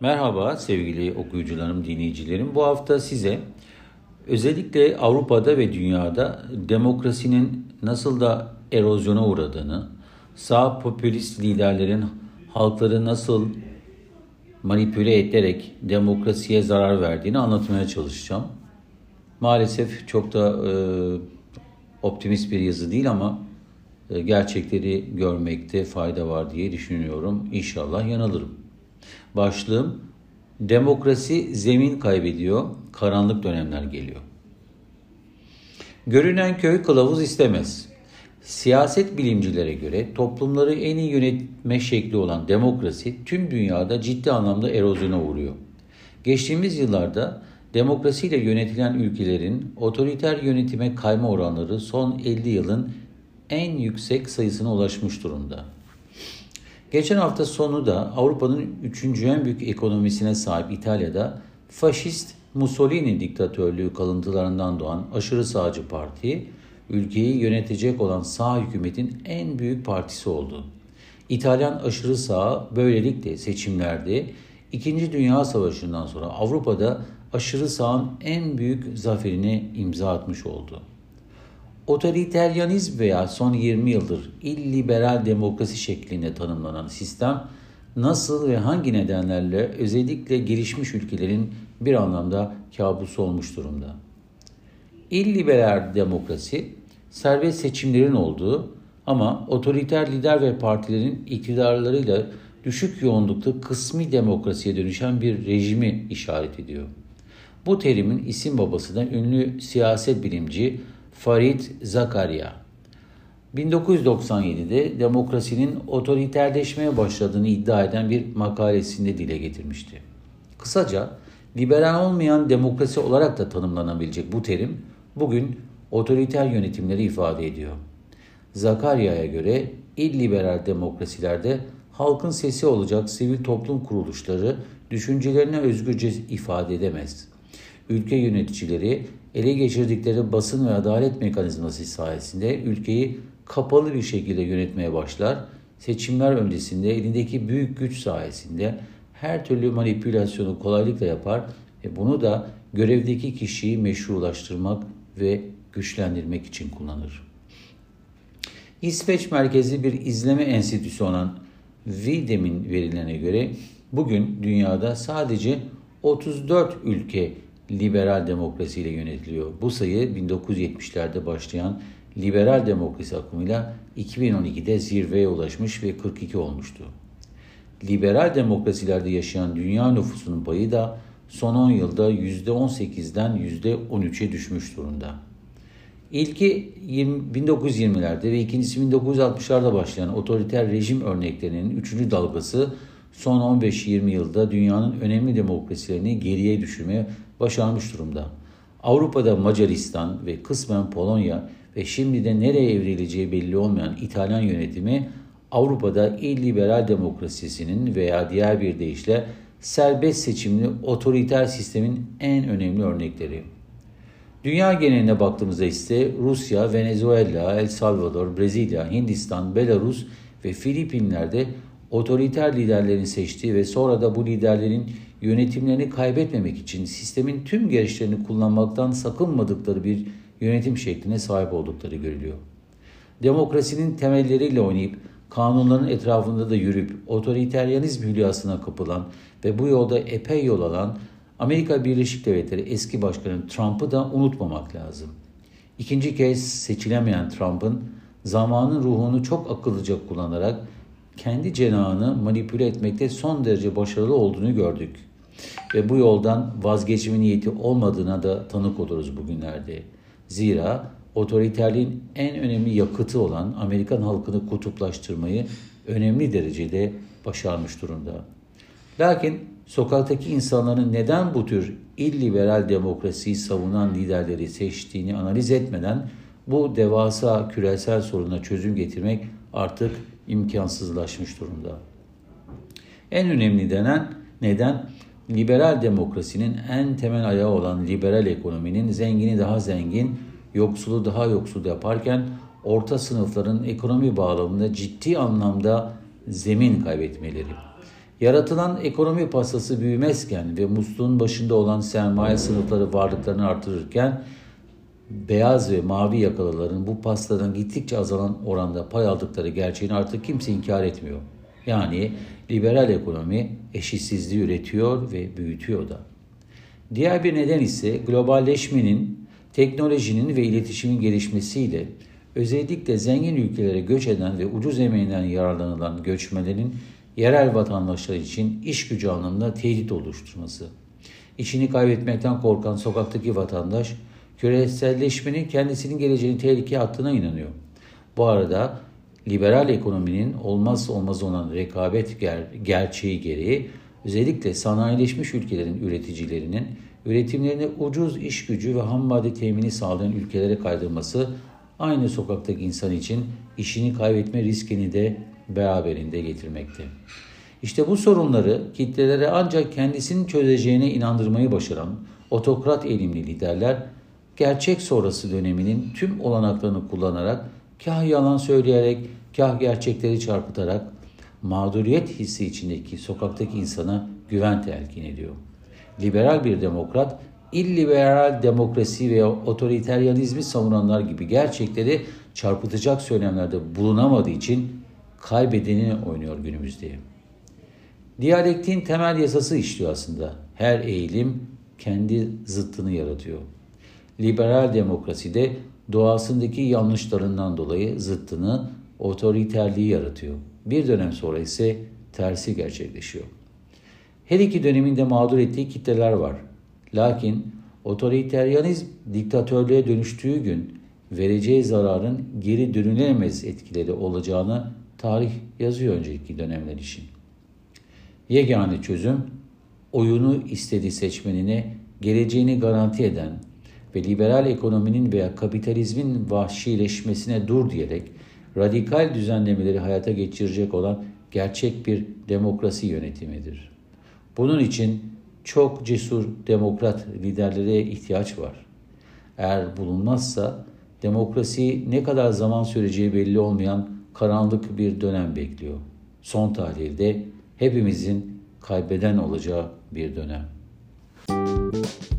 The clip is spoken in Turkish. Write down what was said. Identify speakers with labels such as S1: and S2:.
S1: Merhaba sevgili okuyucularım, dinleyicilerim. Bu hafta size özellikle Avrupa'da ve dünyada demokrasinin nasıl da erozyona uğradığını, sağ popülist liderlerin halkları nasıl manipüle ederek demokrasiye zarar verdiğini anlatmaya çalışacağım. Maalesef çok da e, optimist bir yazı değil ama e, gerçekleri görmekte fayda var diye düşünüyorum. İnşallah yanılırım. Başlığım Demokrasi zemin kaybediyor, karanlık dönemler geliyor. Görünen köy kılavuz istemez. Siyaset bilimcilere göre toplumları en iyi yönetme şekli olan demokrasi tüm dünyada ciddi anlamda erozyona uğruyor. Geçtiğimiz yıllarda demokrasiyle yönetilen ülkelerin otoriter yönetime kayma oranları son 50 yılın en yüksek sayısına ulaşmış durumda. Geçen hafta sonu da Avrupa'nın üçüncü en büyük ekonomisine sahip İtalya'da faşist Mussolini diktatörlüğü kalıntılarından doğan aşırı sağcı parti ülkeyi yönetecek olan sağ hükümetin en büyük partisi oldu. İtalyan aşırı sağ böylelikle seçimlerde İkinci Dünya Savaşı'ndan sonra Avrupa'da aşırı sağın en büyük zaferine imza atmış oldu. Otoriteryanizm veya son 20 yıldır illiberal demokrasi şeklinde tanımlanan sistem nasıl ve hangi nedenlerle özellikle gelişmiş ülkelerin bir anlamda kabusu olmuş durumda. İlliberal demokrasi serbest seçimlerin olduğu ama otoriter lider ve partilerin iktidarlarıyla düşük yoğunlukta kısmi demokrasiye dönüşen bir rejimi işaret ediyor. Bu terimin isim babası da ünlü siyaset bilimci Farid Zakaria. 1997'de demokrasinin otoriterleşmeye başladığını iddia eden bir makalesinde dile getirmişti. Kısaca liberal olmayan demokrasi olarak da tanımlanabilecek bu terim bugün otoriter yönetimleri ifade ediyor. Zakaria'ya göre illiberal demokrasilerde halkın sesi olacak sivil toplum kuruluşları düşüncelerini özgürce ifade edemez. Ülke yöneticileri ele geçirdikleri basın ve adalet mekanizması sayesinde ülkeyi kapalı bir şekilde yönetmeye başlar. Seçimler öncesinde elindeki büyük güç sayesinde her türlü manipülasyonu kolaylıkla yapar ve bunu da görevdeki kişiyi meşrulaştırmak ve güçlendirmek için kullanır. İsveç merkezli bir izleme enstitüsü olan Videm'in verilerine göre bugün dünyada sadece 34 ülke liberal demokrasiyle yönetiliyor. Bu sayı 1970'lerde başlayan liberal demokrasi akımıyla 2012'de zirveye ulaşmış ve 42 olmuştu. Liberal demokrasilerde yaşayan dünya nüfusunun payı da son 10 yılda %18'den %13'e düşmüş durumda. İlki 1920'lerde ve ikincisi 1960'larda başlayan otoriter rejim örneklerinin üçüncü dalgası son 15-20 yılda dünyanın önemli demokrasilerini geriye düşürmeye başarmış durumda. Avrupa'da Macaristan ve kısmen Polonya ve şimdi de nereye evrileceği belli olmayan İtalyan yönetimi Avrupa'da illiberal demokrasisinin veya diğer bir deyişle serbest seçimli otoriter sistemin en önemli örnekleri. Dünya geneline baktığımızda ise Rusya, Venezuela, El Salvador, Brezilya, Hindistan, Belarus ve Filipinler'de otoriter liderlerin seçtiği ve sonra da bu liderlerin yönetimlerini kaybetmemek için sistemin tüm gereçlerini kullanmaktan sakınmadıkları bir yönetim şekline sahip oldukları görülüyor. Demokrasinin temelleriyle oynayıp kanunların etrafında da yürüp otoriteryanizm hülyasına kapılan ve bu yolda epey yol alan Amerika Birleşik Devletleri eski başkanı Trump'ı da unutmamak lazım. İkinci kez seçilemeyen Trump'ın zamanın ruhunu çok akıllıca kullanarak kendi cenahını manipüle etmekte son derece başarılı olduğunu gördük. Ve bu yoldan vazgeçme niyeti olmadığına da tanık oluruz bugünlerde. Zira otoriterliğin en önemli yakıtı olan Amerikan halkını kutuplaştırmayı önemli derecede başarmış durumda. Lakin sokaktaki insanların neden bu tür illiberal demokrasiyi savunan liderleri seçtiğini analiz etmeden bu devasa küresel soruna çözüm getirmek artık imkansızlaşmış durumda. En önemli denen neden liberal demokrasinin en temel ayağı olan liberal ekonominin zengini daha zengin, yoksulu daha yoksul yaparken orta sınıfların ekonomi bağlamında ciddi anlamda zemin kaybetmeleri. Yaratılan ekonomi pastası büyümezken ve musluğun başında olan sermaye sınıfları varlıklarını artırırken beyaz ve mavi yakalıların bu pastadan gittikçe azalan oranda pay aldıkları gerçeğini artık kimse inkar etmiyor. Yani liberal ekonomi eşitsizliği üretiyor ve büyütüyor da. Diğer bir neden ise globalleşmenin, teknolojinin ve iletişimin gelişmesiyle özellikle zengin ülkelere göç eden ve ucuz emeğinden yararlanılan göçmelerin yerel vatandaşlar için iş gücü anlamında tehdit oluşturması. İşini kaybetmekten korkan sokaktaki vatandaş küreselleşmenin kendisinin geleceğini tehlikeye attığına inanıyor. Bu arada liberal ekonominin olmazsa olmaz olan rekabet ger- gerçeği gereği özellikle sanayileşmiş ülkelerin üreticilerinin üretimlerini ucuz iş gücü ve ham madde temini sağlayan ülkelere kaydırması aynı sokaktaki insan için işini kaybetme riskini de beraberinde getirmekte. İşte bu sorunları kitlelere ancak kendisinin çözeceğine inandırmayı başaran otokrat eğilimli liderler gerçek sonrası döneminin tüm olanaklarını kullanarak kah yalan söyleyerek kah gerçekleri çarpıtarak mağduriyet hissi içindeki sokaktaki insana güven telkin ediyor. Liberal bir demokrat illiberal demokrasi veya otoriteryanizmi savunanlar gibi gerçekleri çarpıtacak söylemlerde bulunamadığı için kaybedeni oynuyor günümüzde. Diyalektiğin temel yasası işliyor aslında. Her eğilim kendi zıttını yaratıyor. Liberal demokraside doğasındaki yanlışlarından dolayı zıttını, otoriterliği yaratıyor. Bir dönem sonra ise tersi gerçekleşiyor. Her iki döneminde mağdur ettiği kitleler var. Lakin otoriteryanizm diktatörlüğe dönüştüğü gün vereceği zararın geri dönülemez etkileri olacağını tarih yazıyor önceki dönemler için. Yegane çözüm oyunu istediği seçmenine geleceğini garanti eden ve liberal ekonominin veya kapitalizmin vahşileşmesine dur diyerek radikal düzenlemeleri hayata geçirecek olan gerçek bir demokrasi yönetimidir. Bunun için çok cesur demokrat liderlere ihtiyaç var. Eğer bulunmazsa demokrasi ne kadar zaman süreceği belli olmayan karanlık bir dönem bekliyor. Son tahlilde hepimizin kaybeden olacağı bir dönem. Müzik